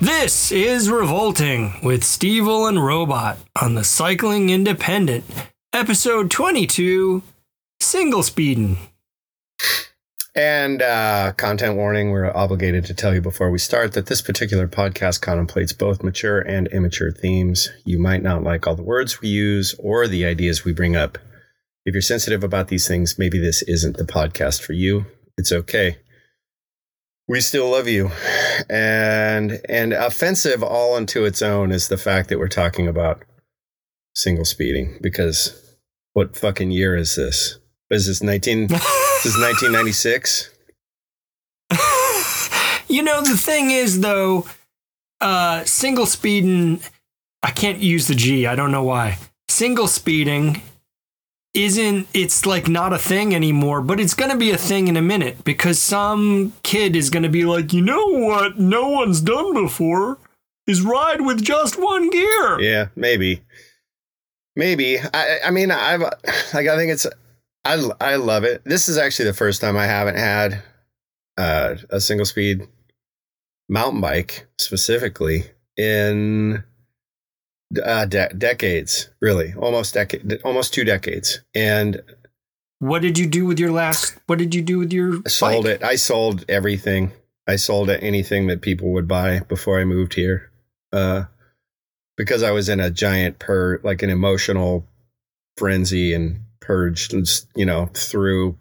This is Revolting with Stevil and Robot on the Cycling Independent, episode 22, Single Speeding. And uh, content warning we're obligated to tell you before we start that this particular podcast contemplates both mature and immature themes. You might not like all the words we use or the ideas we bring up. If you're sensitive about these things, maybe this isn't the podcast for you. It's okay we still love you. And and offensive all unto its own is the fact that we're talking about single speeding because what fucking year is this? Is this 19 this is 1996 you know the thing is though uh single speeding i can't use the g. I don't know why. Single speeding isn't it's like not a thing anymore but it's going to be a thing in a minute because some kid is going to be like you know what no one's done before? Is ride with just one gear. Yeah maybe. Maybe. I i mean i've like i think it's i i love it. This is actually the first time i haven't had uh, a single speed mountain bike specifically in uh, de- decades, really, almost decade, almost two decades. And what did you do with your last? What did you do with your? I Sold bike? it. I sold everything. I sold anything that people would buy before I moved here, uh, because I was in a giant pur, like an emotional frenzy and purged, and you know, threw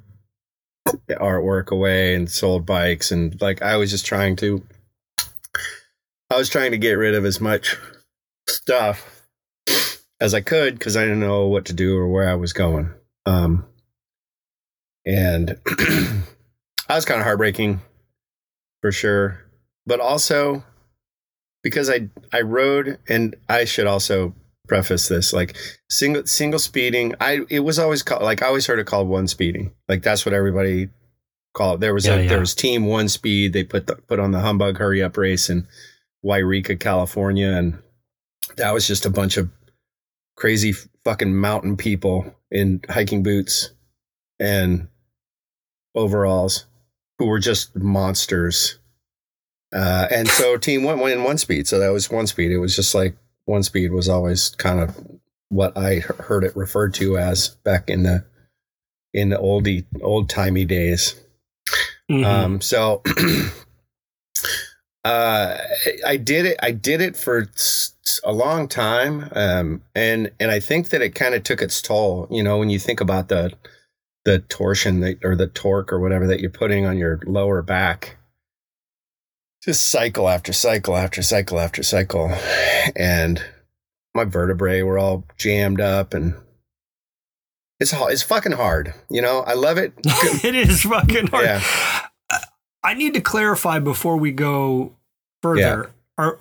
artwork away and sold bikes and like I was just trying to. I was trying to get rid of as much stuff as I could because I didn't know what to do or where I was going. Um, and I was kind of heartbreaking for sure, but also because I I rode and I should also preface this like single single speeding. I it was always called like I always heard it called one speeding. Like that's what everybody called. It. There was Yeah, a yeah. there was team one speed. They put the, put on the humbug hurry up race in Yreka, California, and that was just a bunch of crazy fucking mountain people in hiking boots and overalls who were just monsters. Uh, and so team one went in one speed. So that was one speed. It was just like one speed was always kind of what I heard it referred to as back in the in the oldie old timey days. Mhm. Um, so uh, I did it. I did it for a long time, um, and and I think that it kind of took its toll. You know, when you think about the the torsion that, or the torque or whatever that you're putting on your lower back, just cycle after cycle after cycle after cycle, and my vertebrae were all jammed up and. It's hard. It's fucking hard. You know, I love it. it is fucking hard. Yeah. I need to clarify before we go further. Are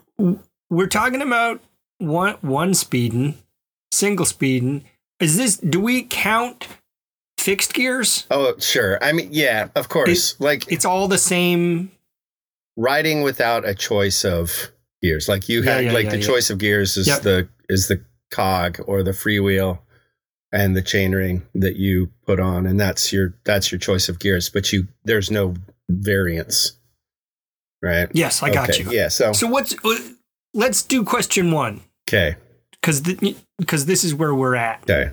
we're talking about one one speeding, single speeding? Is this? Do we count fixed gears? Oh, sure. I mean, yeah, of course. like It's all the same. riding without a choice of gears. Like you Yeah, had yeah, like yeah, the yeah. choice of gears is Yep. the is the cog or the freewheel and the chainring that you put on and that's your that's your choice of gears, but you there's no variance. Right? Yes, I got Okay, you. Yeah, so So what's? Uh, Let's do question one okay. because because this is where we're at. Okay.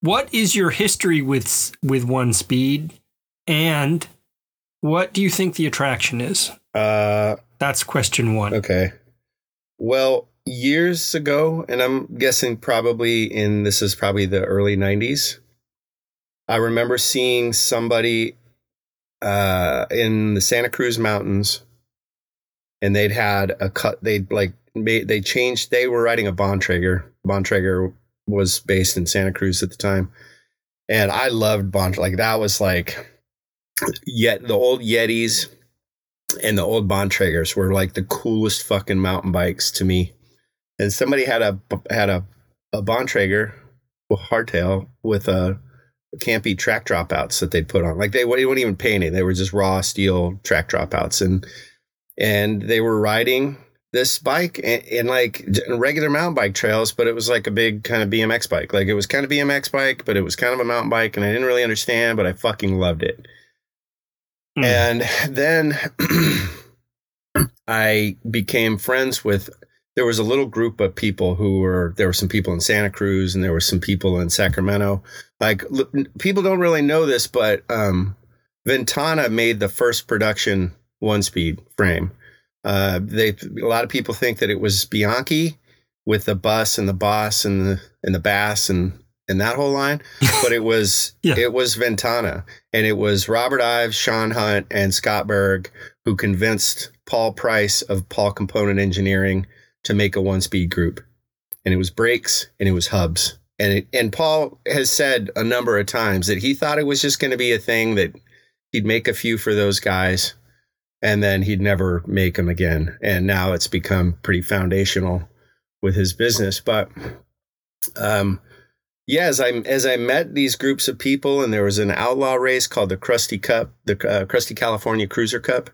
What is your history with with one speed, and what do you think the attraction is? Uh That's question one. Okay. Well, years ago, and I'm guessing probably in this is probably the early 90s, I remember seeing somebody uh, in the Santa Cruz Mountains and they'd had a cut, they'd like made, they changed, they were riding a Bontrager, Bontrager was based in Santa Cruz at the time, and I loved Bont. Like that was like, yet the old Yetis and the old Bontragers were like the coolest fucking mountain bikes to me. And somebody had a had a a Bontrager hardtail with a campy track dropouts that they'd put on. Like they weren't even painted; they were just raw steel track dropouts, and and they were riding this bike in, like regular mountain bike trails, but it was like a big kind of BMX bike. Like it was kind of BMX bike, but it was kind of a mountain bike, and I didn't really understand, but I fucking loved it. Mm. And then I became friends with there was a little group of people who were there were some people in Santa Cruz and there were some people in Sacramento. Like people don't really know this, but um, Ventana made the first production one speed frame. Uh, they a lot of people think that it was Bianchi with the bus and the boss and the and the bass and and that whole line, but it was yeah. it was Ventana and it was Robert Ives, Sean Hunt, and Scott Berg who convinced Paul Price of Paul Component Engineering to make a one speed group. And it was brakes and it was hubs. And it, and Paul has said a number of times that he thought it was just going to be a thing that he'd make a few for those guys and then he'd never make them again. And now it's become pretty foundational with his business. But um, yeah, as I as I met these groups of people, and there was an outlaw race called the Krusty Cup, the uh, Krusty California Cruiser Cup.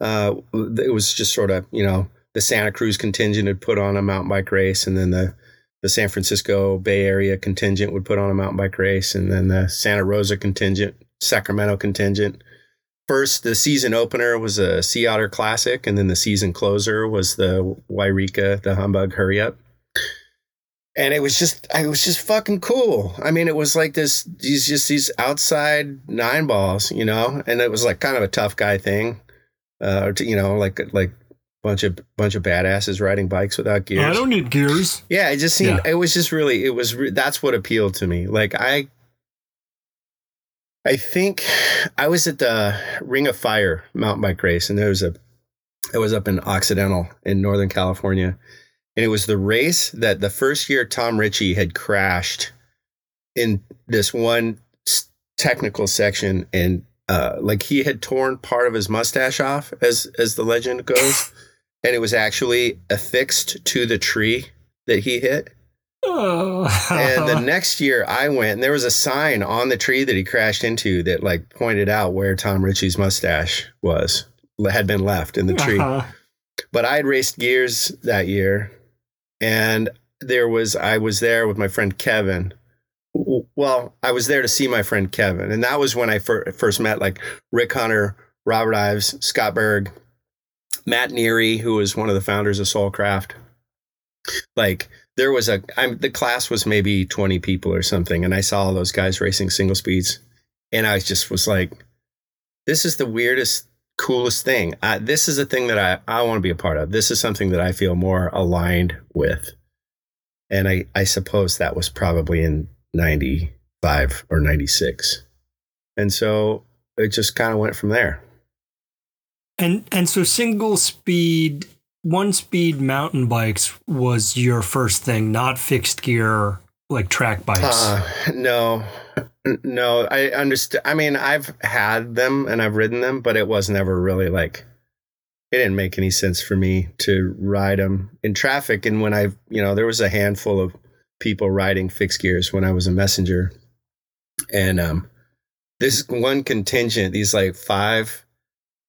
Uh, it was just sort of you know the Santa Cruz contingent had put on a mountain bike race, and then the the San Francisco Bay Area contingent would put on a mountain bike race, and then the Santa Rosa contingent, Sacramento contingent. First, the season opener was a Sea Otter Classic, and then the season closer was the Yreka, the Humbug Hurry Up. And it was just, it was just fucking cool. I mean, it was like this, these just these outside nine balls, you know, and it was like kind of a tough guy thing, uh, to, you know, like like bunch of bunch of badasses riding bikes without gears. I don't need gears. Yeah, it just seemed yeah. it was just really it was re- that's what appealed to me. Like I I think I was at the Ring of Fire mountain bike race and there was a it was up in Occidental in Northern California. And it was the race that the first year Tom Ritchie had crashed in this one technical section and uh, like he had torn part of his mustache off as as the legend goes and it was actually affixed to the tree that he hit. Oh. and the next year I went and there was a sign on the tree that he crashed into that like pointed out where Tom Ritchie's mustache was had been left in the tree. Uh-huh. But I had raced gears that year and there was I was there with my friend Kevin. Well, I was there to see my friend Kevin and that was when I fir- first met like Rick Hunter, Robert Ives, Scott Berg, Matt Neary, who was one of the founders of Soulcraft. Like there was a, I'm, the class was maybe 20 people or something. And I saw all those guys racing single speeds. And I just was like, this is the weirdest, coolest thing. I, this is a thing that I, I want to be a part of. This is something that I feel more aligned with. And I, I suppose that was probably in 95 or 96. And so it just kind of went from there. And and so single speed, one speed mountain bikes was your first thing, not fixed gear like track bikes. Uh, no, no. I understand. I mean, I've had them and I've ridden them, but it was never really like. It didn't make any sense for me to ride them in traffic. And when I, you know, there was a handful of people riding fixed gears when I was a messenger, and um, this one contingent, these like five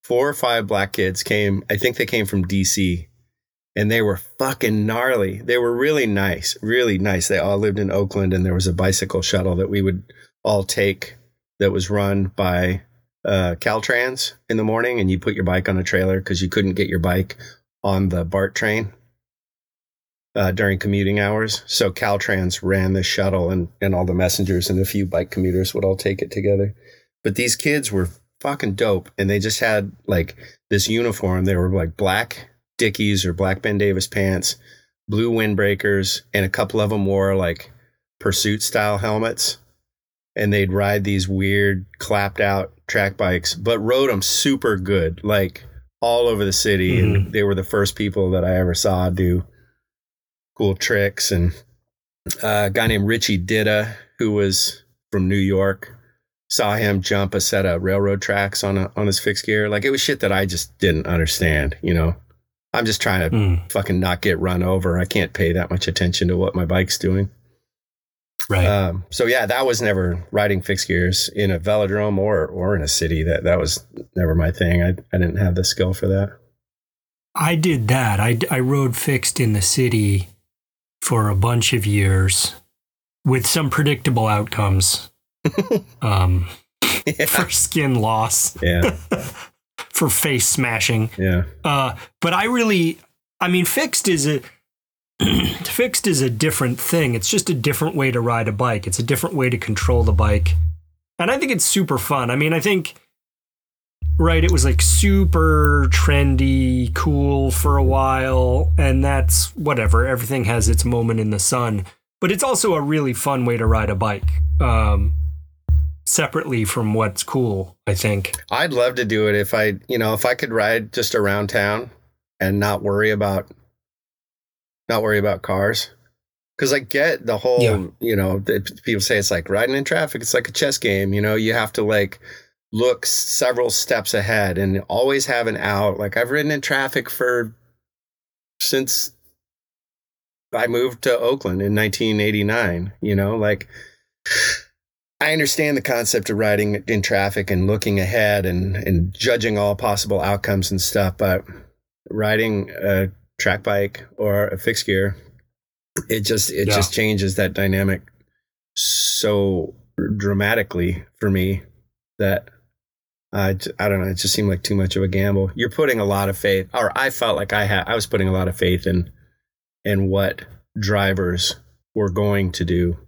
four or five black kids came. I think they came from DC and they were fucking gnarly. They were really nice, really nice. They all lived in Oakland and there was a bicycle shuttle that we would all take that was run by uh, Caltrans in the morning. And you put your bike on a trailer because you couldn't get your bike on the BART train. Uh, during commuting hours. So Caltrans ran the shuttle and, and all the messengers and a few bike commuters would all take it together. But these kids were fucking dope. And they just had like this uniform. They were like black Dickies or black Ben Davis pants, blue windbreakers, and a couple of them wore like pursuit style helmets. And they'd ride these weird clapped out track bikes, but rode them super good, like all over the city. Mm-hmm. And they were the first people that I ever saw do cool tricks and uh, a guy named Richie Ditta, who was from New York. Saw him jump a set of railroad tracks on a, on his fixed gear. Like it was shit that I just didn't understand. You know, I'm just trying to Mm, fucking not get run over. I can't pay that much attention to what my bike's doing. right. Um, so yeah, that was never riding fixed gears in a velodrome or or in a city. That that was never my thing. I I didn't have the skill for that. I did that. I, I rode fixed in the city for a bunch of years with some predictable outcomes um, yeah, for skin loss, yeah, for face smashing. yeah. Uh, but I really, I mean, fixed is a fixed is a different thing. It's just a different way to ride a bike. It's a different way to control the bike, and I think it's super fun. I mean, I think right, it was like super trendy, cool for a while, and that's whatever. Everything has its moment in the sun, but it's also a really fun way to ride a bike. Um, separately from what's cool, I think. I'd love to do it if I, you know, if I could ride just around town and not worry about, not worry about cars. Cause I get the whole, Yeah. you know, people say it's like riding in traffic. It's like a chess game. You know, you have to like look several steps ahead and always have an out. Like I've ridden in traffic for since I moved to Oakland in 1989. You know, like I understand the concept of riding in traffic and looking ahead and, and judging all possible outcomes and stuff, but riding a track bike or a fixed gear, it just it Yeah. just changes that dynamic so dramatically for me that i don't know, it just seemed like too much of a gamble. You're putting a lot of faith, or I felt like I had I was putting a lot of faith in in what drivers were going to do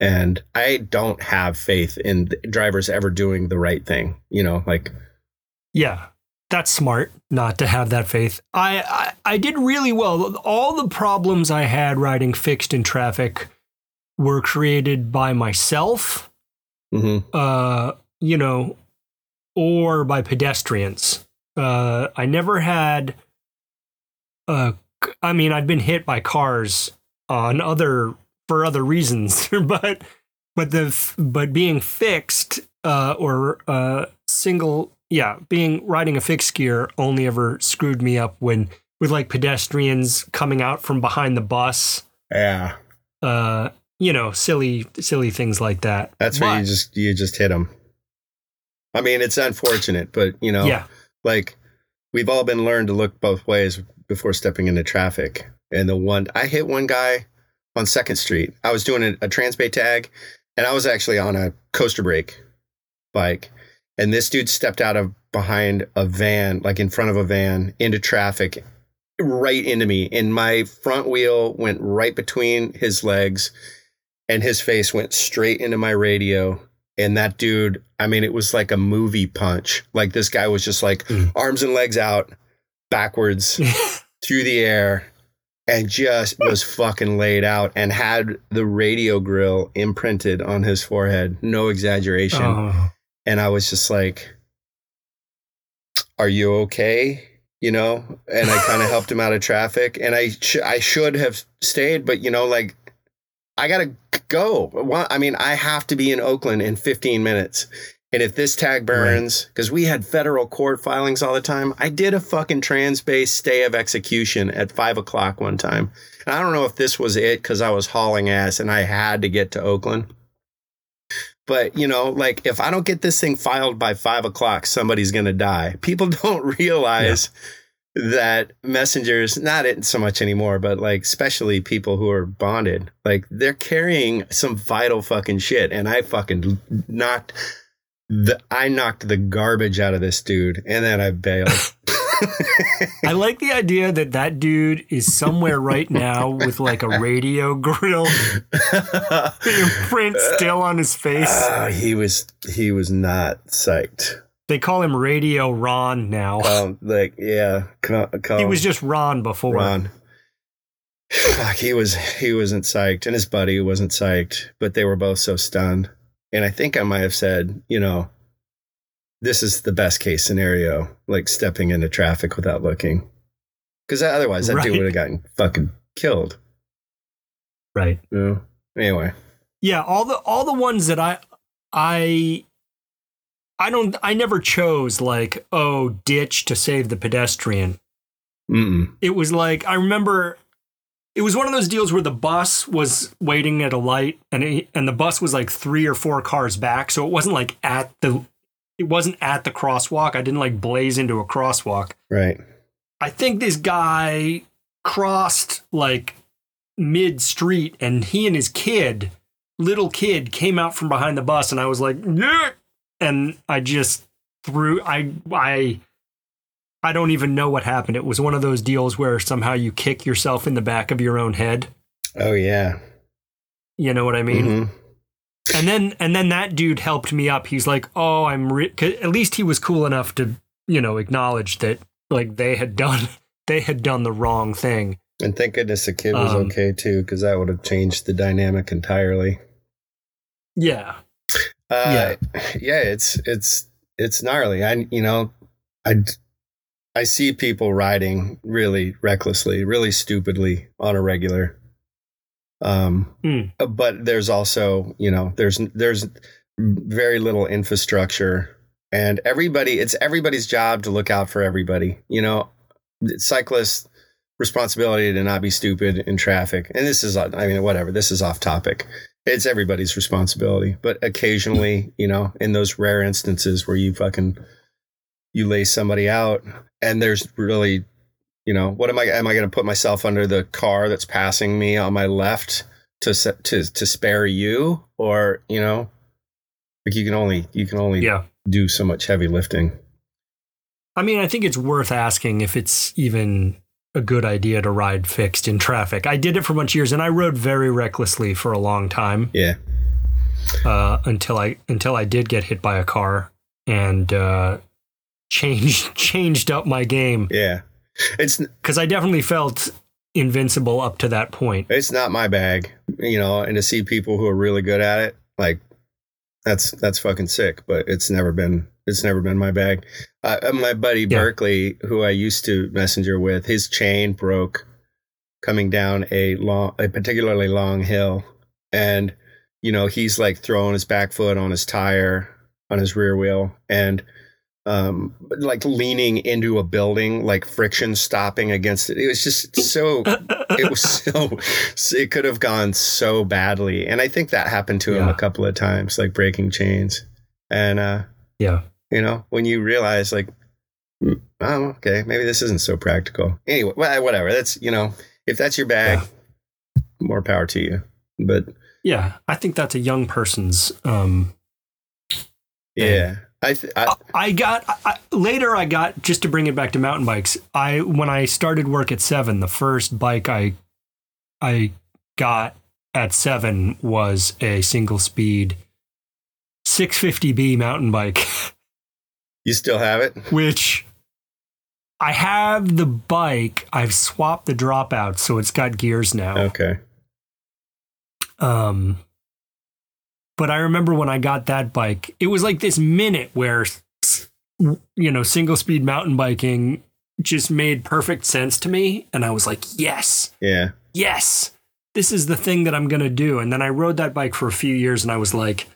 and I don't have faith in drivers ever doing the right thing. You know, like Yeah, that's smart not to have that faith. I, I I did really well. All the problems I had riding fixed in traffic were created by myself, mhm. uh, you know, or by pedestrians. Uh, I never had. Uh, I mean, I've been hit by cars on other for other reasons, but but the but being fixed uh, or uh, single, yeah, being riding a fixed gear only ever screwed me up when with like pedestrians coming out from behind the bus. yeah, Uh, you know, silly silly things like that. that's where you just you just hit them. I mean, it's unfortunate, but you know, yeah. like we've all been learned to look both ways before stepping into traffic. And the one I hit one guy on Second Street. I was doing a, a Transbay tag, and I was actually on a coaster brake bike, and this dude stepped out of behind a van, like in front of a van, into traffic, right into me, and my front wheel went right between his legs, and his face went straight into my radio. And that dude, I mean, it was like a movie punch. Like this guy was just like Mm. arms and legs out, backwards through the air, and just was fucking laid out and had the radio grill imprinted on his forehead. No exaggeration. Oh. And I was just like, Are you okay? You know, and I kind of helped him out of traffic. And I, sh- I should have stayed, but you know, like, I gotta go. I mean, I have to be in Oakland in 15 minutes. And if this tag burns, because we had federal court filings all the time, I did a fucking Transbay stay of execution at five o'clock one time. And I don't know if this was it because I was hauling ass and I had to get to Oakland. But, you know, like if I don't get this thing filed by five o'clock, somebody's going to die. People don't realize that messengers, not it so much anymore, but like especially people who are bonded, like they're carrying some vital fucking shit. And I fucking knocked the, I knocked the garbage out of this dude and then I bailed. I like the idea that that dude is somewhere right now with like a radio grill imprint still on his face. Ah, he was he was not psyched. They call him Radio Ron now. Um, like yeah, call, call he was just Ron before. Ron. Fuck, he was he wasn't psyched, and his buddy wasn't psyched, but they were both so stunned. And I think I might have said, you know, this is the best case scenario, like stepping into traffic without looking, because otherwise that dude would have gotten fucking killed. Right. Yeah. Anyway, Yeah, all the all the ones that I I I don't I never chose like oh ditch to save the pedestrian. mm It was like I remember it was one of those deals where the bus was waiting at a light and it, and the bus was like 3 or 4 cars back, so it wasn't like at the it wasn't at the crosswalk. I didn't like blaze into a crosswalk. right. I think this guy crossed like mid street and he and his kid, little kid, came out from behind the bus and I was like, yeah. And I just threw I I I don't even know what happened. It was one of those deals where somehow you kick yourself in the back of your own head. Oh yeah. You know what I mean? Mhm. And then and then that dude helped me up. He's like, "Oh, I'm re-, at least he was cool enough to, you know, acknowledge that like they had done they had done the wrong thing." And thank goodness the kid was Um, okay too, because that would have changed the dynamic entirely. Yeah. Uh, yeah, it's it's it's gnarly. I you know, I I see people riding really recklessly, really stupidly on a regular. Um, Hmm. but there's also you know there's there's very little infrastructure, and everybody it's everybody's job to look out for everybody. You know, cyclists responsibility to not be stupid in traffic. And this is I mean whatever. This is off topic it's everybody's responsibility. But occasionally, you know, in those rare instances where you fucking you lay somebody out and there's really, you know, what am I am I going to put myself under the car that's passing me on my left to to to spare you or, you know, like you can only you can only Yeah. do so much heavy lifting. I mean, I think it's worth asking if it's even a good idea to ride fixed in traffic. I did it for a bunch of years and I rode very recklessly for a long time Yeah. uh, until I until I did get hit by a car and uh, changed changed up my game Yeah. It's because I definitely felt invincible up to that point. it's not my bag, you know, and to see people who are really good at it, like that's that's fucking sick. But it's never been it's never been my bag. Uh, my buddy Yeah. Berkeley, who I used to messenger with, his chain broke coming down a long, a particularly long hill, and you know he's like throwing his back foot on his tire on his rear wheel and um like leaning into a building like friction stopping against it. It was just so it was so it could have gone so badly. And i think that happened to him a couple of times like breaking chains. And uh yeah. you know when you realize like mm, oh okay maybe this isn't so practical. Anyway wha- whatever. That's you know if that's your bag more power to you. But Yeah. I think that's a young person's um, yeah i, th- I I got I, later. I got just to bring it back to mountain bikes. I when I started work at seven, the first bike I I got at seven was a single speed 650B mountain bike, you still have it which I have the bike. I've swapped the dropout, so it's got gears now. okay Um, but I remember when I got that bike, it was like this minute where, you know, single speed mountain biking just made perfect sense to me. And I was like, yes, yeah yes, this is the thing that I'm going to do. And then I rode that bike for a few years and I was like,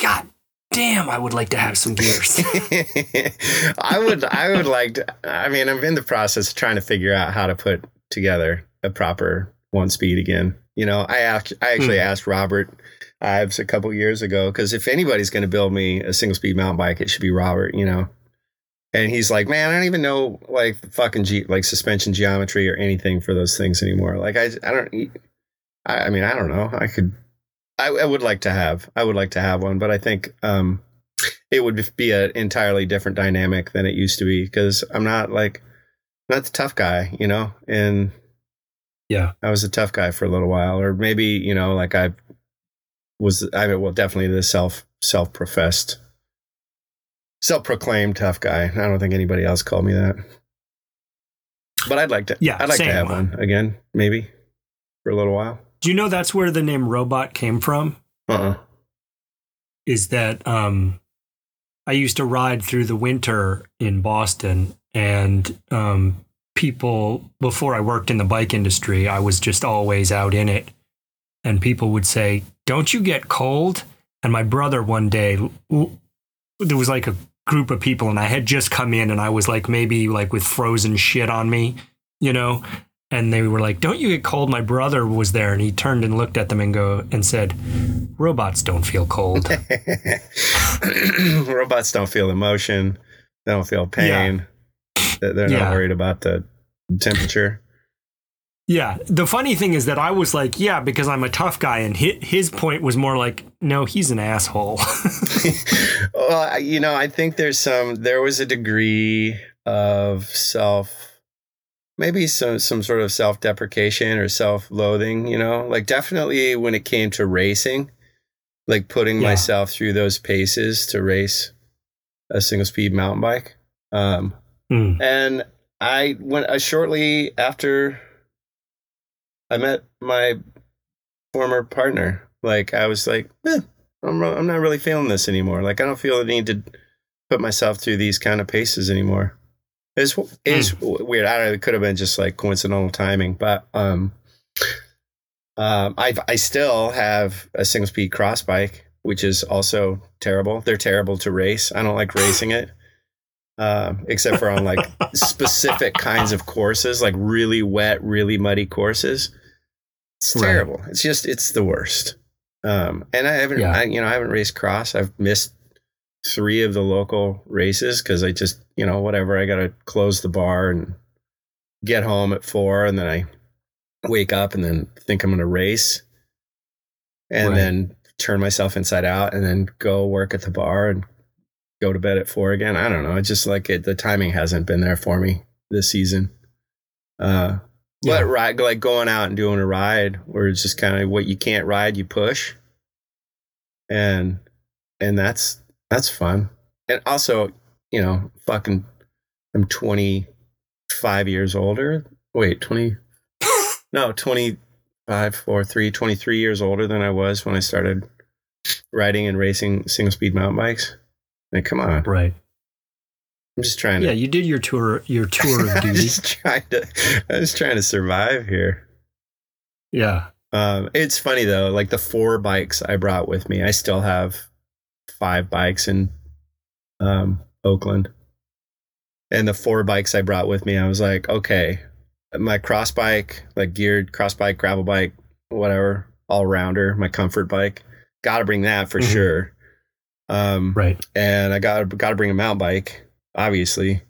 God damn, I would like to have some gears. I would I would like to I mean I'm in the process of trying to figure out how to put together a proper one speed again. You know, I asked I actually hmm. asked Robert Ives a couple years ago because if anybody's going to build me a single speed mountain bike, it should be Robert. You know, and he's like, man, I don't even know like fucking ge- like suspension geometry or anything for those things anymore. Like I I don't I, I mean I don't know. I could I, I would like to have I would like to have one, but I think um it would be an entirely different dynamic than it used to be because I'm not like not the tough guy, you know, and yeah. I was a tough guy for a little while, or maybe you know, like I was. I mean, well, definitely the self self professed, self proclaimed tough guy. I don't think anybody else called me that, but I'd like to. Yeah, I'd like to same. have one again, maybe for a little while. Do you know that's where the name robot came from? Uh. uh is that um, I used to ride through the winter in Boston, and um, people before I worked in the bike industry, I was just always out in it. And people would say, Don't you get cold? And my brother one day, there was like a group of people, and I had just come in, and I was like maybe like with frozen shit on me, you know? And they were like, Don't you get cold? My brother was there, and he turned and looked at them and go and said, Robots don't feel cold. Robots don't feel emotion. They don't feel pain. Yeah. They're not yeah. worried about the temperature. Yeah. The funny thing is that I was like, yeah, because I'm a tough guy. And his point was more like, no, he's an asshole. well, you know, I think there's some, there was a degree of self, maybe some, some sort of self deprecation or self loathing, you know, like definitely when it came to racing, like putting yeah. myself through those paces to race a single speed mountain bike. Um, mm. And I went uh, shortly after I met my former partner. Like I was like, eh, I'm I'm not really feeling this anymore. Like I don't feel the need to put myself through these kind of paces anymore. It's is mm. weird. I don't know. It could have been just like coincidental timing, but um, um, I I still have a single speed cross bike, which is also terrible. They're terrible to race. I don't like racing it uh, except for on like specific kinds of courses, like really wet, really muddy courses. It's terrible. Right. It's just it's the worst. Um, and I haven't, yeah. I, you know, I haven't raced cross. I've missed three of the local races because I just, you know, whatever. I got to close the bar and get home at four, and then I wake up and then think I'm going to race, and right. then turn myself inside out, and then go work at the bar and go to bed at four again. I don't know. It's just like it, the timing hasn't been there for me this season. Uh, yeah. but ride, like going out and doing a ride where it's just kind of what you can't ride, you push. And, and that's, that's fun. And also, you know, fucking, I'm 25 years older. Wait, 20, no, 25, 4, 3, 23 years older than I was when I started riding and racing single speed mountain bikes. Like, come on. Right. I'm just trying to. Yeah, you did your tour. Your tour of duty. just trying to. I was trying to survive here. Yeah. Um, it's funny though. Like the four bikes I brought with me, I still have five bikes in um, Oakland, and the four bikes I brought with me, I was like, okay, my cross bike, like geared cross bike, gravel bike, whatever, all rounder, my comfort bike, got to bring that for mm-hmm. sure. Um, right. And I got got to bring a mountain bike, obviously,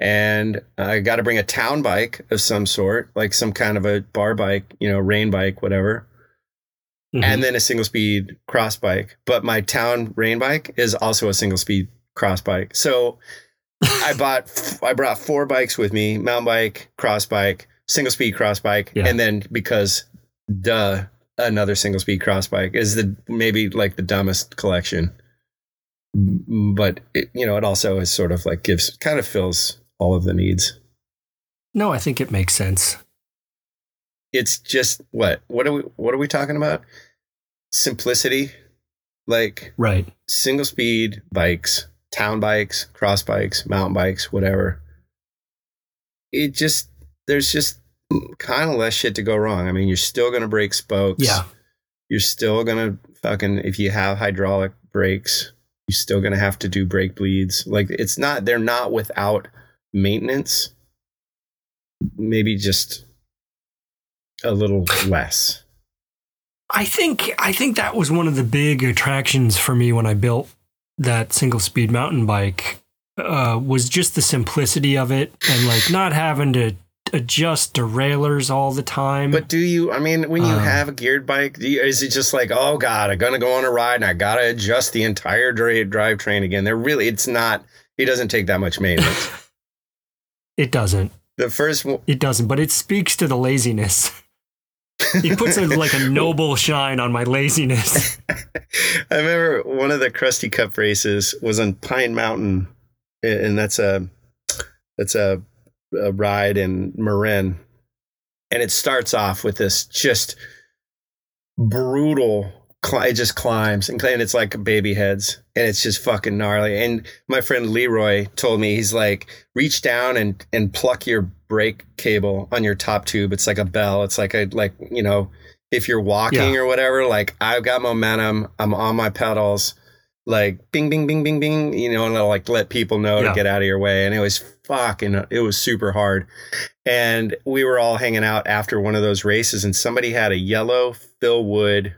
and I got to bring a town bike of some sort, like some kind of a bar bike, you know, rain bike, whatever. Mm-hmm. And then a single speed cross bike. But my town rain bike is also a single speed cross bike. So I bought, I brought four bikes with me: mountain bike, cross bike, single speed cross bike, yeah. and then because duh, another single speed cross bike is the maybe like the dumbest collection but it, you know it also is sort of like gives kind of fills all of the needs. No i think it makes sense. It's just what what are we what are we talking about? Simplicity like right. single speed bikes town bikes cross bikes mountain bikes whatever. It just there's just kind of less shit to go wrong. I mean you're still going to break spokes. Yeah. You're still going to fucking if you have hydraulic brakes you're still going to have to do brake bleeds. Like it's not, they're not without maintenance. Maybe just a little less. I think I think that was one of the big attractions for me when I built that single speed mountain bike uh, was just the simplicity of it and like not having to adjust derailleurs all the time. But do you? I mean, when you um, have a geared bike, you, is it just like, oh god, I'm gonna go on a ride and I gotta adjust the entire drive drivetrain again? They're really, it's not. It doesn't take that much maintenance. it doesn't. The first, one, it doesn't, but it speaks to the laziness. He puts a, like a noble shine on my laziness. I remember one of the Krusty Cup races was on Pine Mountain, and that's a that's a a ride in Marin, and it starts off with this just brutal. It just climbs and it's like baby heads, and it's just fucking gnarly. And my friend Leroy told me he's like, reach down and and pluck your brake cable on your top tube. It's like a bell. It's like a like you know if you're walking Yeah. or whatever. Like I've got momentum. I'm on my pedals. Like bing bing bing bing bing. You know, and I'll like let people know Yeah. to get out of your way. And it was fucking. It was super hard. And we were all hanging out after one of those races, and somebody had a yellow Phil Wood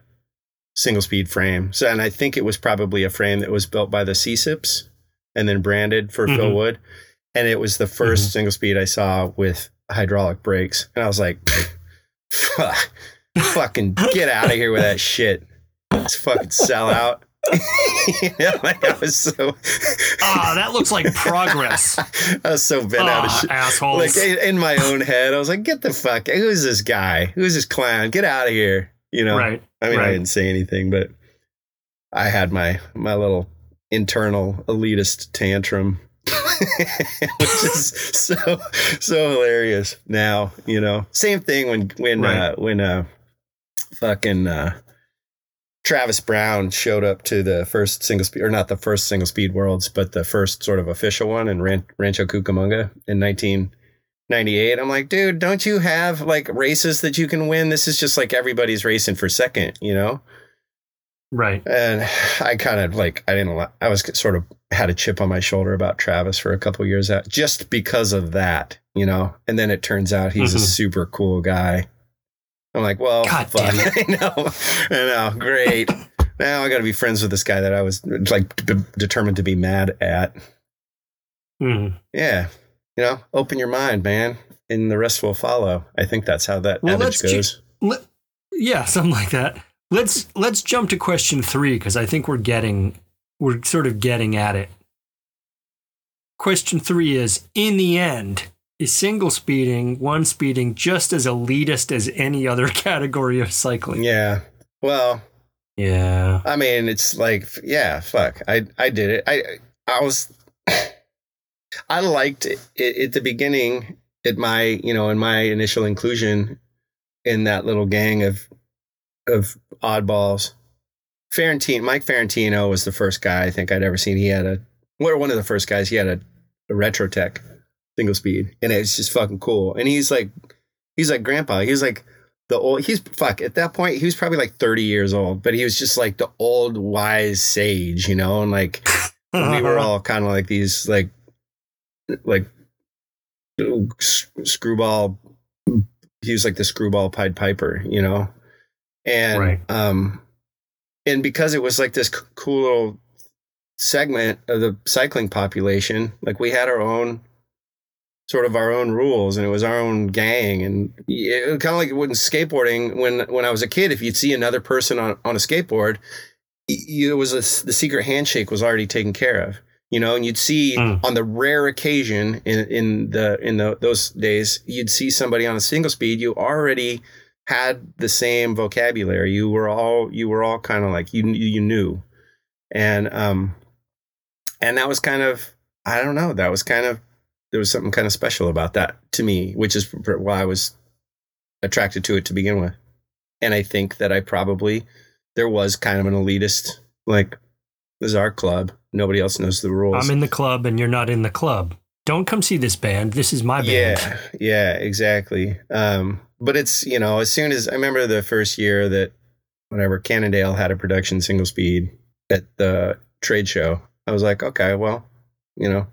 single speed frame. So, and I think it was probably a frame that was built by the Sycips and then branded for Phil Mhm. Wood. And it was the 1st Mhm. single speed I saw with hydraulic brakes. And I was like, fuck, fucking get out of here with that shit. It's fucking sell out. like I was so, Ah, that looks like progress. I was so bent out of Ah, shit. assholes. Like in my own head, I was like, "Get the fuck! Who's this guy? Who's this clown? Get out of here!" You know. right. I mean, I didn't say anything, but I had my my little internal elitist tantrum, which is so so hilarious. Now, you know, same thing when when Right. uh, when uh, fucking uh, Travis Brown showed up to the first single speed, or not the first single speed worlds, but the first sort of official one in Ran- Rancho Cucamonga in 1998. I'm like, dude, don't you have like races that you can win? This is just like everybody's racing for second, you know? Right. And I kind of like, I didn't, I was sort of had a chip on my shoulder about Travis for a couple years out just because of that, you know? And then it turns out he's a Mhm. super cool guy. I'm like, well, God fuck. damn I know, I know, great. now I got to be friends with this guy that I was like b- determined to be mad at. Mhm. Yeah, you know, open your mind, man, and the rest will follow. I think that's how that Well, adage let's ju- goes. Let- yeah, something like that. Let's let's jump to question three because I think we're getting we're sort of getting at it. Question three is: In the end, is single speeding, one speeding, just as elitist as any other category of cycling? yeah. Well, Yeah. I mean, it's like, yeah, fuck. I I did it. I I was. I liked it, it at the beginning. At my, you know, in my initial inclusion in that little gang of of oddballs. Ferrentino, Mike Ferrentino was the first guy I think I'd ever seen. He had a, or one of the first guys. He had a, a Retrotec single speed, and it's just fucking cool. And he's like, he's like grandpa. He's like the old. He's fuck at that point. He was probably like thirty years old, but he was just like the old wise sage, you know. And like we were all kind of like these like like screwball. He was like the screwball Pied Piper, you know, and Right. um, and because it was like this cool little segment of the cycling population, like we had our own sort of our own rules and it was our own gang and it, kind of like when skateboarding when when I was a kid if you'd see another person on, on a skateboard you, it was a, the secret handshake was already taken care of you know and you'd see Mm. on the rare occasion in in the in the, those days you'd see somebody on a single speed you already had the same vocabulary you were all you were all kind of like you you knew and um and that was kind of i don't know that was kind of there was something kind of special about that to me which is why i was attracted to it to begin with and i think that i probably there was kind of an elitist like this is our club nobody else knows the rules I'm in the club and you're not in the club. Don't come see this band. This is my band. Yeah, yeah, exactly. Um, but it's you know, as soon as I remember the first year that whatever Cannondale had a production single speed at the trade show, I was like, okay, well, you know,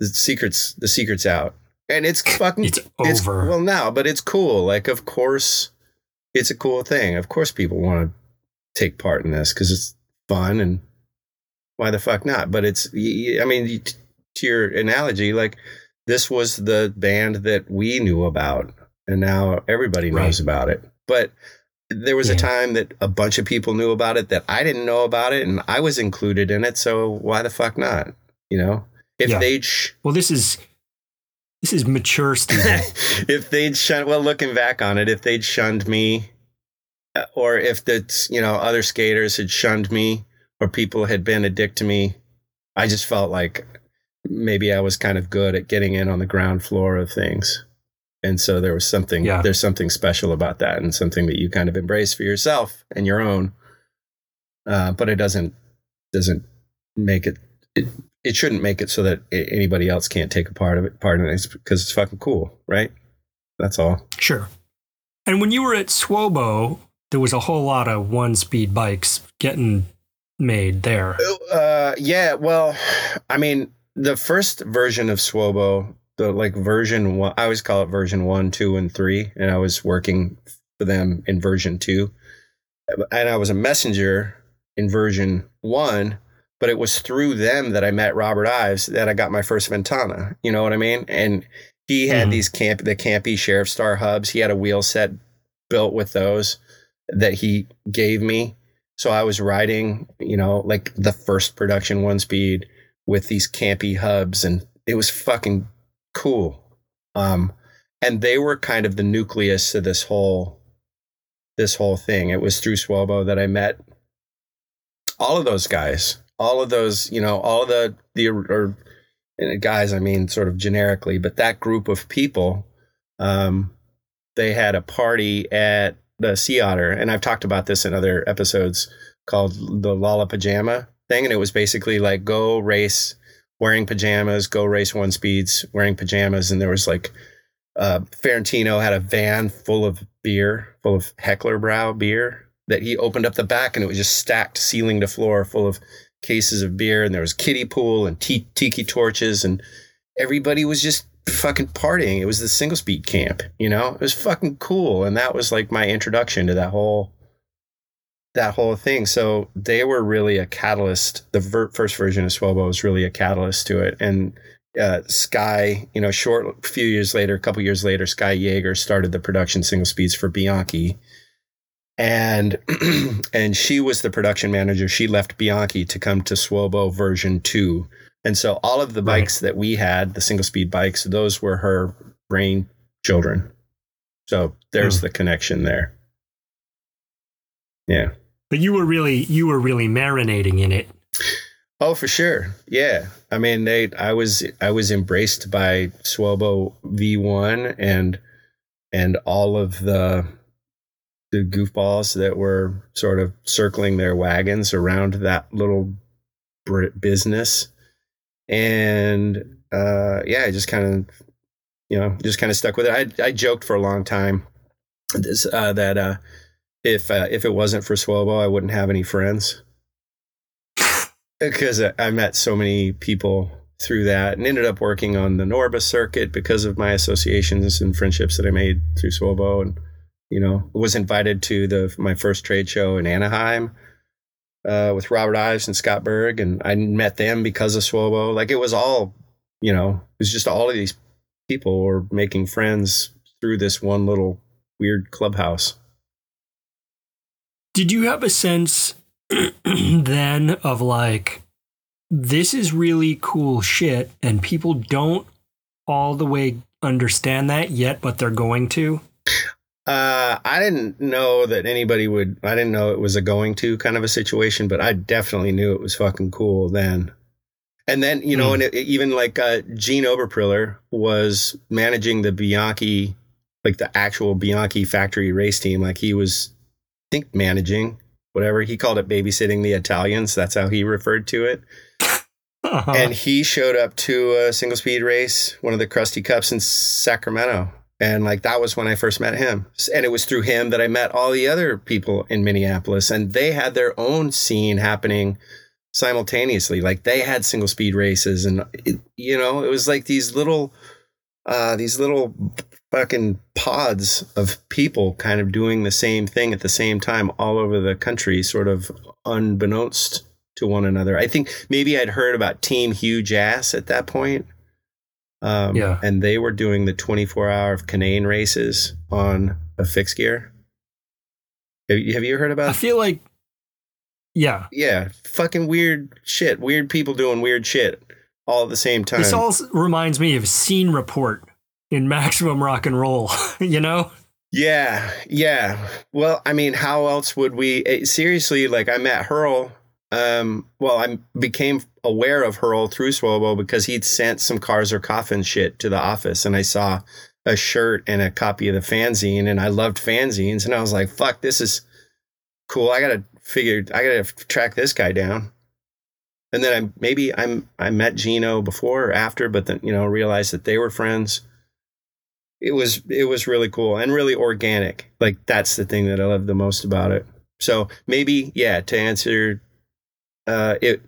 the secret's the secret's out, and it's fucking It's it's over. well now, but it's cool. Like, of course, it's a cool thing. Of course, people want to take part in this because it's fun, and why the fuck not? But it's, I mean, to your analogy, like this was the band that we knew about, and now everybody knows Right. about it. But there was a time that a bunch of people knew about it that I didn't know about it, and I was included in it. So why the fuck not? You know, if Yeah. they'd sh- well, this is this is mature Steven. if they'd shunned, well, looking back on it, if they'd shunned me, uh, or if the you know other skaters had shunned me, or people had been a dick to me, I just felt like maybe I was kind of good at getting in on the ground floor of things, and so there was something. Yeah. There's something special about that, and something that you kind of embrace for yourself and your own. Uh, but it doesn't doesn't make it, it it shouldn't make it so that anybody else can't take a part of it part of it because it's fucking cool right that's all Sure. And when you were at Swobo, there was a whole lot of one speed bikes getting made there. uh yeah well i mean the first version of swobo the like version one i always call it version one two and three and i was working for them in version two and i was a messenger in version one but it was through them that i met robert ives that i got my first ventana you know what i mean and he had Mhm. these camp the campy sheriff star hubs he had a wheel set built with those that he gave me so I was riding, you know, like the first production one speed with these campy hubs and it was fucking cool. Um and they were kind of the nucleus of this whole this whole thing. It was through Swobo that I met all of those guys. All of those, you know, all the the or guys, I mean sort of generically, but that group of people um they had a party at the Sea Otter, and I've talked about this in other episodes called the Lala Pajama thing, and it was basically like go race wearing pajamas, go race one speeds wearing pajamas, and there was like uh, Ferrentino had a van full of beer, full of Heckler Brau beer that he opened up the back, and it was just stacked ceiling to floor, full of cases of beer, and there was kiddie pool and t- tiki torches, and everybody was just fucking partying. It was the single speed camp, you know? It was fucking cool. And that was like my introduction to that whole that whole thing. So they were really a catalyst. The ver- first version of Swobo was really a catalyst to it. And uh, Sky, you know, short few years later, a couple years later, Sky Yeager started the production single speeds for Bianchi. And and she was the production manager. She left Bianchi to come to Swobo version two. And so all of the Right. bikes that we had, the single speed bikes, those were her brain children. So there's Hmm. the connection there. Yeah. But you were really you were really marinating in it. Oh, for sure. Yeah. I mean, they I was I was embraced by Swobo V1 and and all of the the goofballs that were sort of circling their wagons around that little business. And uh yeah, I just kind of you know, just kind of stuck with it. I I joked for a long time this, uh, that uh if uh, if it wasn't for Swobo, I wouldn't have any friends because I- met so many people through that and ended up working on the Norba circuit because of my associations and friendships that I made through Swobo and you know was invited to the my first trade show in Anaheim uh, with Robert Ives and Scott Berg and I met them because of Swobo like it was all you know it was just all of these people were making friends through this one little weird clubhouse Did you have a sense then of like this is really cool shit and people don't all the way understand that yet but they're going to? Uh, I didn't know that anybody would. I didn't know it was a going to kind of a situation, but I definitely knew it was fucking cool then. And then you know, Hmm. and it, it- even like uh, Gene Oberpriller was managing the Bianchi, like the actual Bianchi factory race team. Like he was, I think, managing whatever he called it, babysitting the Italians. That's how he referred to it Uh-huh. and he showed up to a single speed race, one of the Krusty Cups in Sacramento. And like that was when I first met him. And it was through him that I met all the other people in Minneapolis. And they had their own scene happening simultaneously. Like they had single speed races. And, it, you know, it was like these little, uh, these little fucking pods of people kind of doing the same thing at the same time all over the country, sort of unbeknownst to one another. I think maybe I'd heard about Team Huge Ass at that point. Um, Yeah. And they were doing the 24 hour of Canaan races on a fixed gear. Have you, have you heard about? I feel like yeah. yeah, fucking weird shit. Weird people doing weird shit all at the same time. This all reminds me of Scene Report in Maximum Rock and Roll, you know? Yeah, yeah. Well, I mean, how else would we? eh, seriously, like I met Hurl. Um, well, I became aware of her Hurl through Swobo because he'd sent some Cars R Coffin shit to the office, and I saw a shirt and a copy of the fanzine, and I loved fanzines, and I was like, "Fuck, this is cool. I gotta figure. I gotta track this guy down." And then I maybe I'm I met Gino before or after, but then you know realized that they were friends. It was it was really cool and really organic. Like that's the thing that I love the most about it. So maybe yeah, to answer uh it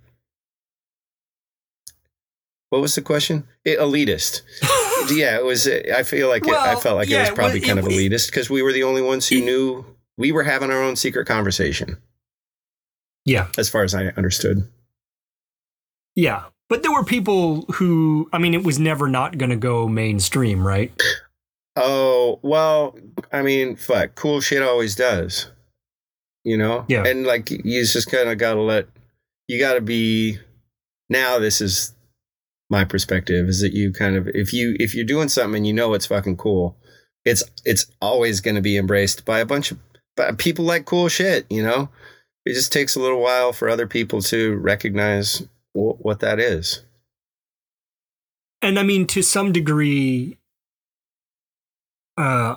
what was the question? It, elitist. yeah, it was. I feel like it, I felt like yeah, it was probably it- kind of it- elitist because we were the only ones who knew we were having our own secret conversation, Yeah. as far as I understood. Yeah. But there were people who, I mean, it was never not going to go mainstream, right? Oh well, I mean, fuck, cool shit always does, you know. Yeah. and like you just kind of gotta let you gotta be. Now this is my perspective: is that you kind of if you if you're doing something and you know it's fucking cool, it's it's always going to be embraced by a bunch of by people like cool shit. You know, it just takes a little while for other people to recognize w- what that is. And I mean, to some degree, uh,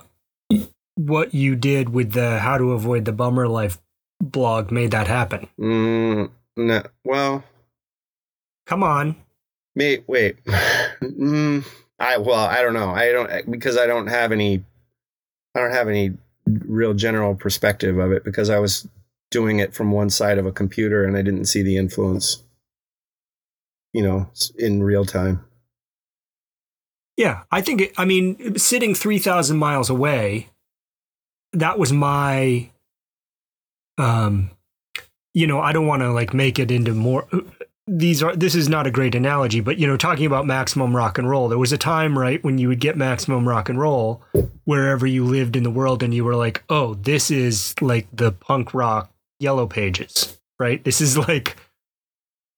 what you did with the How to Avoid the Bummer Life blog made that happen. Mm, no, well. Come on. Wait, wait. mm, I well, I don't know. I don't because I don't have any. I don't have any real general perspective of it because I was doing it from one side of a computer and I didn't see the influence. You know, in real time. Yeah, I think, it, I mean, sitting 3,000 miles away, that was my, um, you know, I don't want to like make it into more. These are, this is not a great analogy, but, you know, talking about maximum rock and roll, there was a time, right, when you would get maximum rock and roll wherever you lived in the world and you were like, oh, this is like the punk rock yellow pages, right? This is like,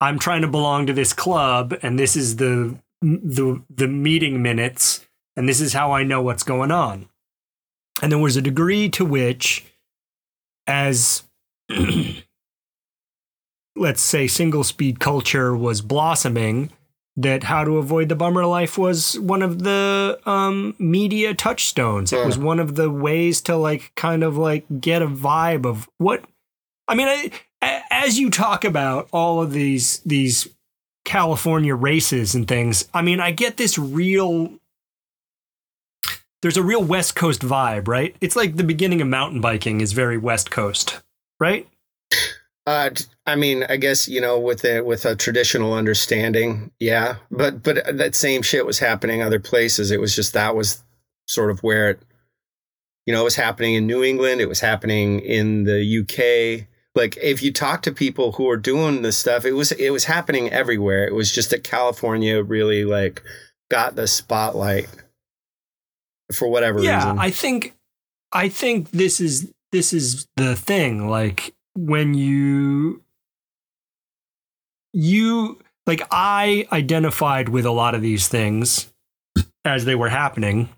I'm trying to belong to this club and this is the the the meeting minutes and this is how I know what's going on. And there was a degree to which as let's say single speed culture was blossoming that how to avoid the bummer life was one of the um, media touchstones. It was one of the ways to like kind of like get a vibe of what i mean I, as you talk about all of these these california races and things i mean i get this real there's a real west coast vibe right? It's like the beginning of mountain biking is very west coast right Uh, I mean, I guess you know, with a with a traditional understanding, yeah. But but that same shit was happening other places. It was just that was sort of where it, you know, it was happening in New England. It was happening in the UK. Like if you talk to people who are doing this stuff, it was it was happening everywhere. It was just that California really like got the spotlight for whatever yeah reason. i think i think this is this is the thing like when you you like i identified with a lot of these things as they were happening.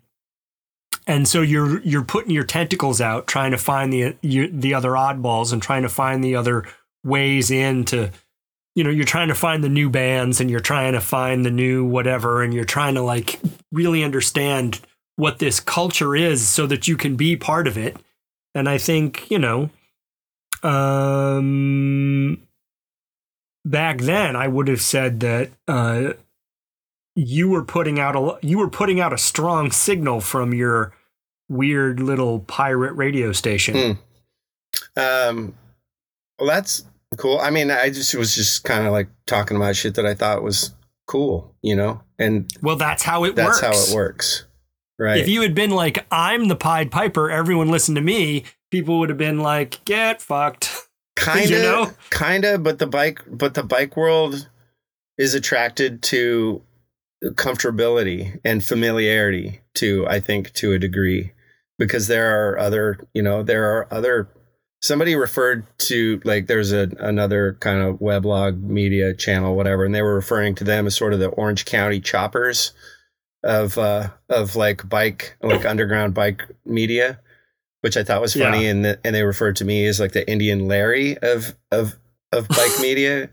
And so you're you're putting your tentacles out trying to find the you, the other oddballs and trying to find the other ways in to you know you're trying to find the new bands and you're trying to find the new whatever and you're trying to like really understand what this culture is so that you can be part of it. And i think you know um back then i would have said that uh you were putting out a you were putting out a strong signal from your weird little pirate radio station Hmm. Um, well, that's cool. I mean, I just was just kind of like talking about shit that I thought was cool, you know, and well that's how it that's works That's how it works, right? if you had been like i'm the pied piper everyone listen to me people would have been like get fucked kind you of, know? kind of, but the bike, but the bike world is attracted to comfortability and familiarity to, I think, to a degree, because there are other, you know, there are other. Somebody referred to like there's a another kind of weblog media channel, whatever, and they were referring to them as sort of the Orange County choppers of uh of like bike like underground bike media which I thought was funny, Yeah. and the, and they referred to me as like the Indian Larry of of of bike media,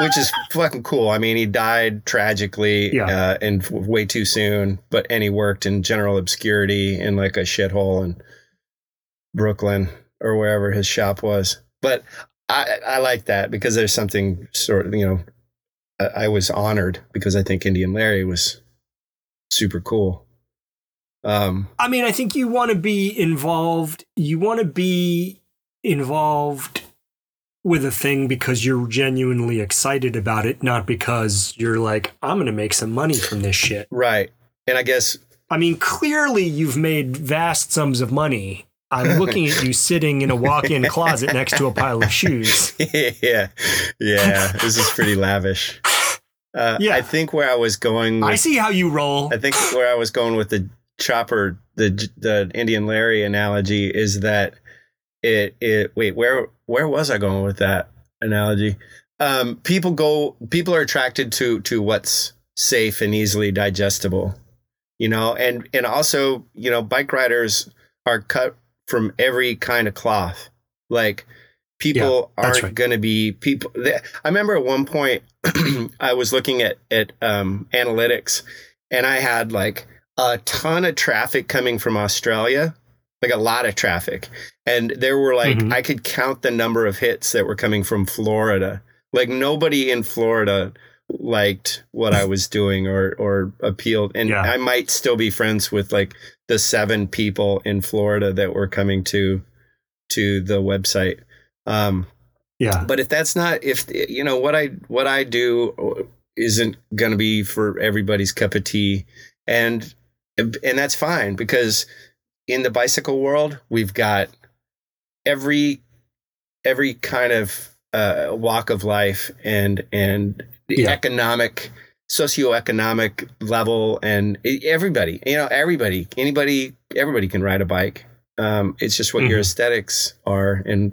which is fucking cool. I mean, he died tragically Yeah. uh, and f- way too soon, but and he worked in general obscurity in like a shithole in Brooklyn or wherever his shop was. But I I like that because there's something sort of you know I, I was honored because I think Indian Larry was super cool. Um, I mean, I think you want to be involved. You want to be involved with a thing because you're genuinely excited about it, not because you're like, I'm going to make some money from this shit. right. And I guess I mean, clearly you've made vast sums of money. I'm looking at you sitting in a walk in closet next to a pile of shoes. yeah, yeah, this is pretty lavish. Uh, Yeah. I think where I was going, with, I see how you roll. I think where I was going with the chopper, the the Indian Larry analogy is that it it wait where where was I going with that analogy? Um, people go, people are attracted to to what's safe and easily digestible, you know, and and also you know bike riders are cut from every kind of cloth, like. People Yeah, aren't right. going to be people. I remember at one point I was looking at at um, analytics, and I had like a ton of traffic coming from Australia, like a lot of traffic. And there were like, Mhm. I could count the number of hits that were coming from Florida. Like nobody in Florida liked what I was doing or, or appealed. And Yeah. I might still be friends with like the seven people in Florida that were coming to, to the website. Um, yeah. but if that's not if you know what i what i do isn't going to be for everybody's cup of tea and and that's fine because in the bicycle world we've got every every kind of uh, walk of life and and the Yeah. economic socioeconomic level and everybody you know everybody anybody everybody can ride a bike um, it's just what your Mhm. aesthetics are and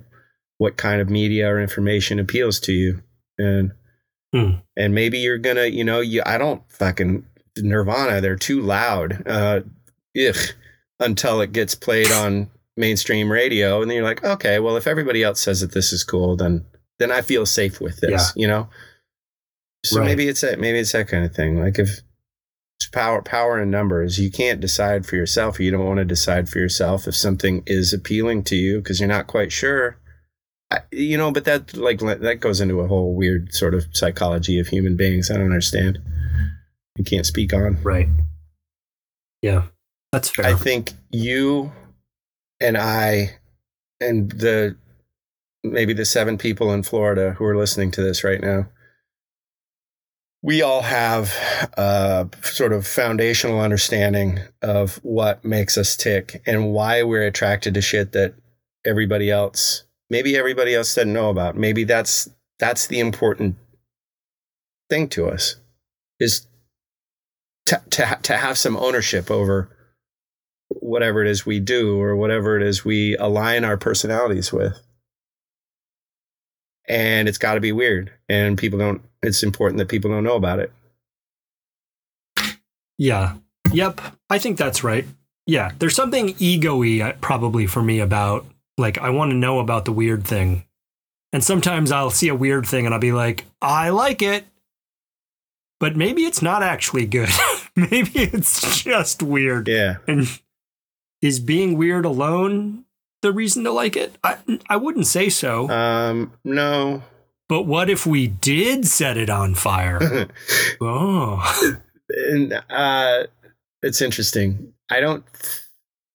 what kind of media or information appeals to you and Hmm. and maybe you're gonna you know you i don't fucking nirvana they're too loud uh ugh, until it gets played on mainstream radio and then you're like okay well if everybody else says that this is cool then then i feel safe with this Yeah. you know so Right. maybe it's that maybe it's that kind of thing like if it's power power in numbers you can't decide for yourself or you don't want to decide for yourself if something is appealing to you because you're not quite sure I, you know but that like that goes into a whole weird sort of psychology of human beings i don't understand you can't speak on Right. Yeah. That's fair. I think you and I and the maybe the seven people in Florida who are listening to this right now, we all have a sort of foundational understanding of what makes us tick and why we're attracted to shit that everybody else, maybe everybody else doesn't know about. Maybe that's that's the important thing to us is to, to, to have some ownership over whatever it is we do or whatever it is we align our personalities with. And it's got to be weird. And people don't, it's important that people don't know about it. Yeah. Yep. I think that's right. Yeah. There's something ego y uh, probably for me about like, I want to know about the weird thing. And sometimes I'll see a weird thing and I'll be like, I like it. But maybe it's not actually good. maybe it's just weird. Yeah. And is being weird alone the reason to like it? I, I wouldn't say so. Um, no. but what if we did set it on fire? oh. and, uh, it's interesting. I don't,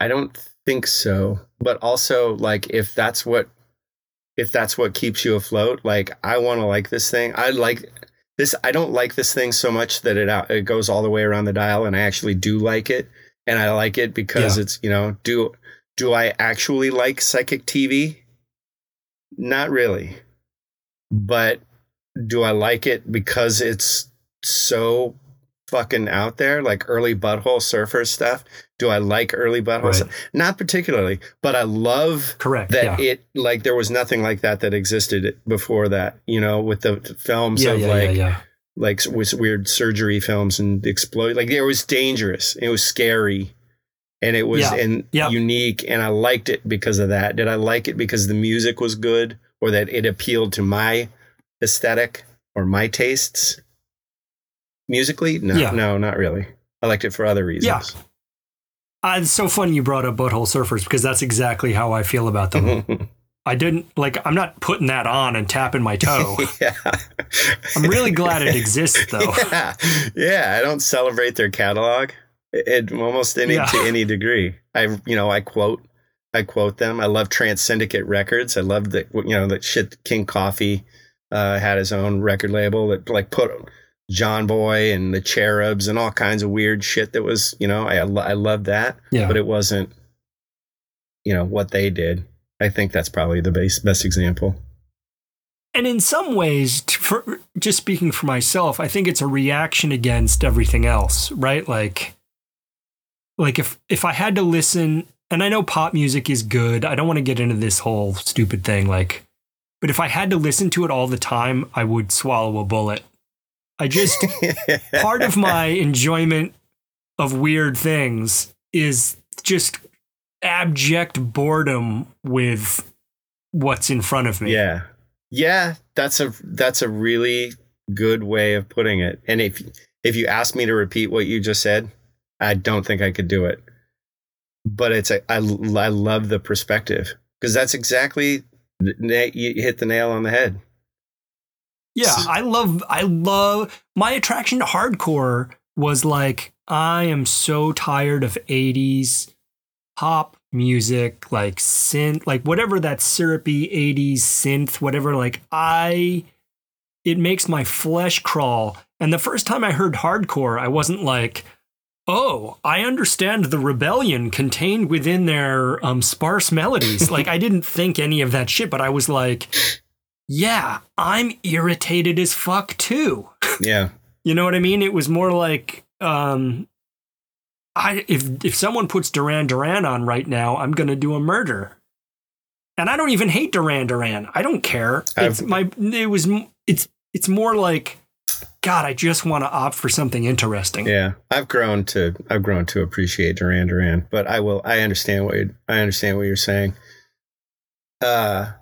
I don't think so. But also, like, if that's what, if that's what keeps you afloat, like, I want to like this thing. I like this. I don't like this thing so much that it out, it goes all the way around the dial, and I actually do like it, and I like it because Yeah. it's you know do do I actually like psychic TV? Not really, but do I like it because it's so fucking out there, like early butthole surfer stuff? Do I like early butthole Right. stuff? Not particularly, but I love Correct. that yeah. it like there was nothing like that that existed before that. You know, with the films yeah, of yeah, like like with weird surgery films and explode like it was dangerous. It was scary. And it was and unique and I liked it because of that. Did I like it because the music was good or that it appealed to my aesthetic or my tastes? Musically? No, Yeah. no, not really. I liked it for other reasons. Uh, it's so funny you brought up Butthole Surfers because that's exactly how I feel about them. I didn't like. I'm not putting that on and tapping my toe. yeah. I'm really glad it exists, though. Yeah. yeah, I don't celebrate their catalog at almost any Yeah. to any degree. I you know I quote I quote them. I love Trance Syndicate Records. I love that you know that shit. King Coffey uh, had his own record label that like put John Boy and the Cherubs and all kinds of weird shit that was you know I I love that, Yeah. but it wasn't you know what they did. I think that's probably the base, best example. and in some ways, for just speaking for myself, I think it's a reaction against everything else, right? Like, like if if I had to listen, and I know pop music is good. I don't want to get into this whole stupid thing, like, but if I had to listen to it all the time, I would swallow a bullet. I just part of my enjoyment of weird things is just abject boredom with what's in front of me. Yeah. Yeah, that's a that's a really good way of putting it. And if if you ask me to repeat what you just said, I don't think I could do it. But it's a, I, I love the perspective because that's exactly you hit the nail on the head. Yeah, I love I love my attraction to hardcore was like I am so tired of 80s pop music, like synth, like whatever that syrupy 80s synth, whatever like I it makes my flesh crawl. And the first time I heard hardcore, I wasn't like Oh, I understand the rebellion contained within their um, sparse melodies. like, I didn't think any of that shit, but I was like, yeah, I'm irritated as fuck too. Yeah. You know what I mean? It was more like um I if if someone puts Duran Duran on right now, I'm gonna do a murder. And I don't even hate Duran Duran. I don't care. It's I've- my it was it's it's more like God, I just want to opt for something interesting. Yeah. I've grown to I've grown to appreciate Duran Duran, but I will I understand what you I understand what you're saying. Uh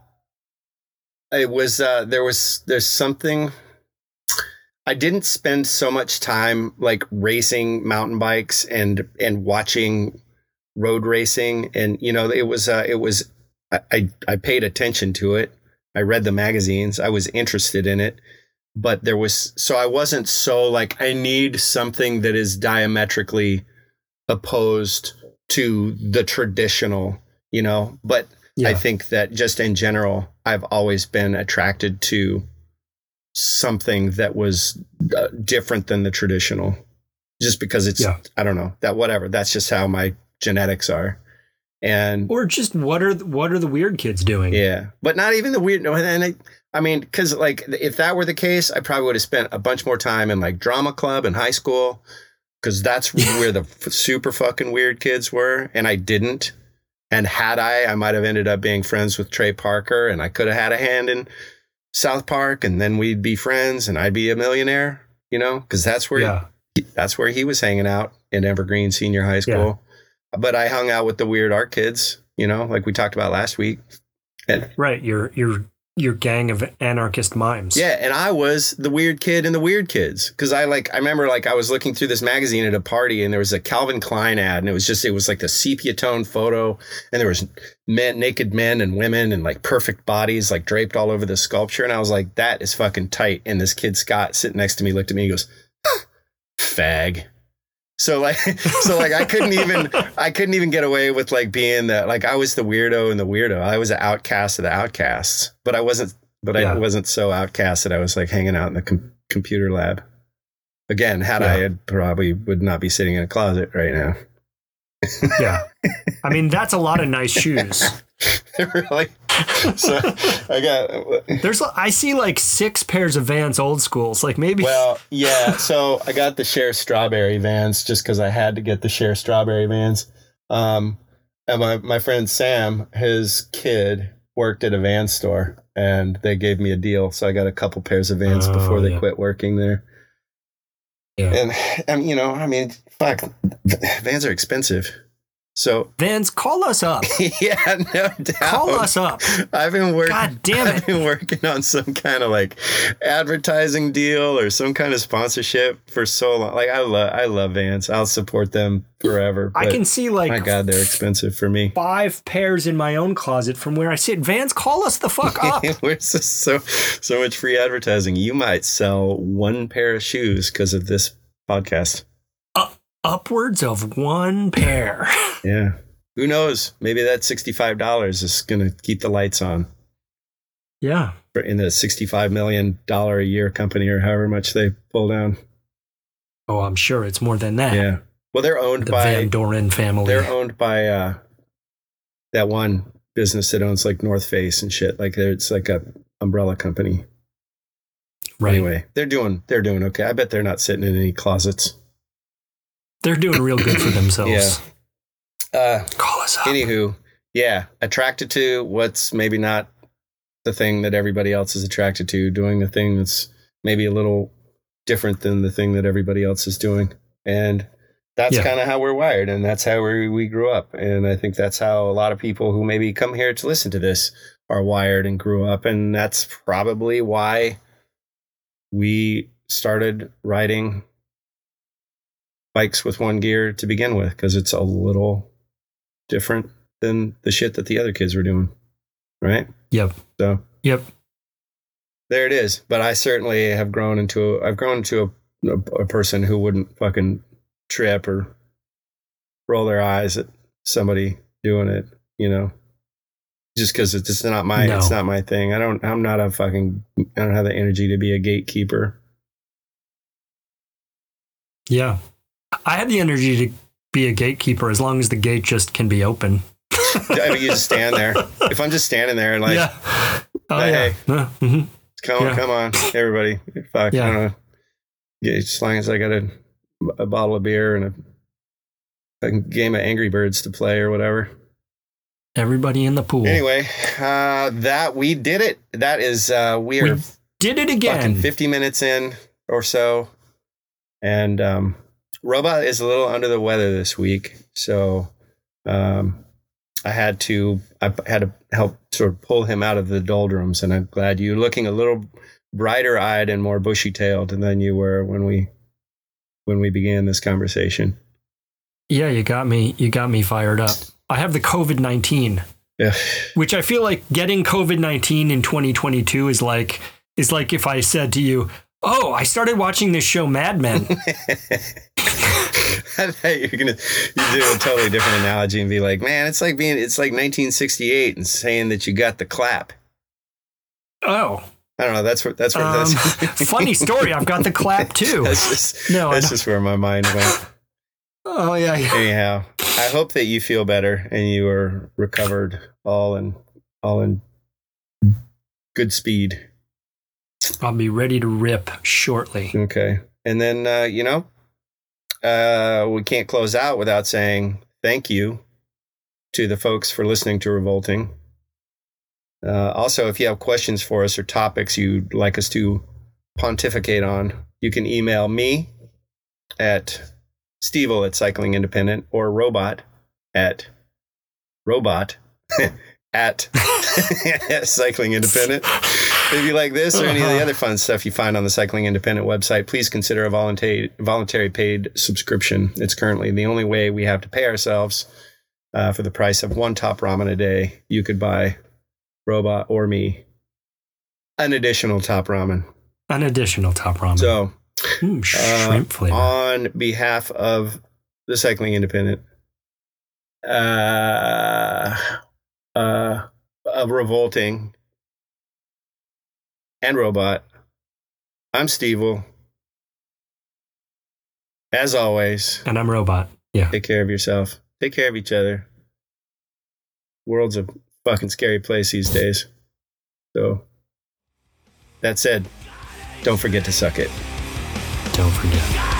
it was uh there was there's something I didn't spend so much time like racing mountain bikes and and watching road racing and you know it was uh it was I I, I paid attention to it. I read the magazines. I was interested in it. But there was so I wasn't so like I need something that is diametrically opposed to the traditional, you know. But Yeah. I think that just in general, I've always been attracted to something that was uh, different than the traditional, just because it's Yeah. I don't know that whatever. That's just how my genetics are, and Or just what are what are the weird kids doing? yeah, but not even the weird. No, and I, I mean, because like if that were the case, I probably would have spent a bunch more time in like drama club in high school, because that's where the f- super fucking weird kids were, and I didn't. And had I, I might have ended up being friends with Trey Parker, and I could have had a hand in South Park, and then we'd be friends, and I'd be a millionaire, you know, because that's where Yeah. that's where he was hanging out in Evergreen Senior High School. But I hung out with the weird art kids, you know, like we talked about last week. And Right. Your your your gang of anarchist mimes. yeah, and I was the weird kid in the weird kids because I like I remember like I was looking through this magazine at a party and there was a Calvin Klein ad and it was just it was like the sepia tone photo and there was men naked men and women and like perfect bodies like draped all over the sculpture and I was like that is fucking tight and this kid Scott sitting next to me looked at me and goes fag so like so like I couldn't even I couldn't even get away with like being the like I was the weirdo and the weirdo. I was the outcast of the outcasts, but I wasn't but Yeah. I wasn't so outcast that I was like hanging out in the com- computer lab. Again, had I Yeah. had probably would not be sitting in a closet right now. Yeah. I mean, that's a lot of nice shoes. really? So I got There's I see like six pairs of Vans old schools. Like maybe Well, yeah. So I got the Share Strawberry Vans just because I had to get the Share Strawberry Vans. Um, and my, my friend Sam, his kid worked at a van store and they gave me a deal. So I got a couple pairs of Vans Oh, before they yeah. quit working there. Yeah. And, and, you know, I mean, fuck, Vans are expensive. So Vans, call us up. yeah, no doubt. Call us up. I've been working. God damn it. I've been working on some kind of like advertising deal or some kind of sponsorship for so long. Like I love, I love Vans. I'll support them forever. I can see like My God, they're expensive for me. five pairs in my own closet from where I sit. Vans, call us the fuck up. Where's so so much free advertising? You might sell one pair of shoes because of this podcast. Upwards of one pair. Yeah. Who knows? Maybe that sixty-five dollars is going to keep the lights on yeah. in the sixty-five million dollar a year company or however much they pull down. Oh, I'm sure it's more than that. Yeah. Well, they're owned The by Van Doren family. they're owned by uh, that one business that owns like North Face and shit. Like it's like a umbrella company. right. Anyway, they're doing they're doing okay. I bet they're not sitting in any closets. They're doing real good for themselves. Yeah. Uh, Call us up. Anywho, yeah, attracted to what's maybe not the thing that everybody else is attracted to, doing the thing that's maybe a little different than the thing that everybody else is doing. And that's Yeah. kind of how we're wired and that's how we, we grew up. And I think that's how a lot of people who maybe come here to listen to this are wired and grew up. And that's probably why we started riding bikes with one gear to begin with, because it's a little different than the shit that the other kids were doing. Right. Yep. So Yep. there it is. But I certainly have grown into a, I've grown into a, a, a person who wouldn't fucking trip or roll their eyes at somebody doing it, you know, just because it's just not my, it's not my thing. I don't, I'm not a fucking, I don't have the energy to be a gatekeeper. Yeah. I have the energy to be a gatekeeper as long as the gate just can be open. I mean, you just stand there. If I'm just standing there like, yeah. Oh, Hey. yeah. Mhm. Come on, Yeah. come on, everybody. Fuck, Yeah. I don't know. Yeah, as long as I got a, a bottle of beer and a fucking game of Angry Birds to play or whatever. Everybody in the pool. Anyway, uh, that we did it. That is, uh, we We Did it again. 50 minutes in or so. And um, Robot is a little under the weather this week. So um, I had to I had to help sort of pull him out of the doldrums. And I'm glad you're looking a little brighter eyed and more bushy tailed than you were when we when we began this conversation. Yeah, you got me. You got me fired up. I have the COVID nineteen, Yeah. which I feel like getting COVID nineteen in 2022 is like is like if I said to you, "Oh, I started watching this show Mad Men." I thought you were gonna you do a totally different analogy and be like, man, it's like being it's like 1968 and saying that you got the clap. oh, I don't know. That's what that's what um, that's funny story. I've got the clap too. That's just No, that's just where my mind went. Oh yeah, yeah. Anyhow, I hope that you feel better and you are recovered all in all in good speed. I'll be ready to rip shortly. Okay. And then uh, you know, uh we can't close out without saying thank you to the folks for listening to Revolting. Uh, also, if you have questions for us or topics you'd like us to pontificate on, you can email me at Stevil at Cycling Independent or Robot at Robot at Cycling Independent. If you like this or any of the other fun stuff you find on the Cycling Independent website, please consider a voluntary voluntary paid subscription. It's currently the only way we have to pay ourselves uh, for the price of one top ramen a day. You could buy Robot or me an additional top ramen. An additional top ramen. So, Mm, uh, shrimp flavor. on behalf of the Cycling Independent, uh, uh, of Revolting and Robot, I'm Stevil. As always, and I'm robot. Yeah. take care of yourself. Take care of each other. World's a fucking scary place these days. So, that said, don't forget to suck it. Don't forget. I love you.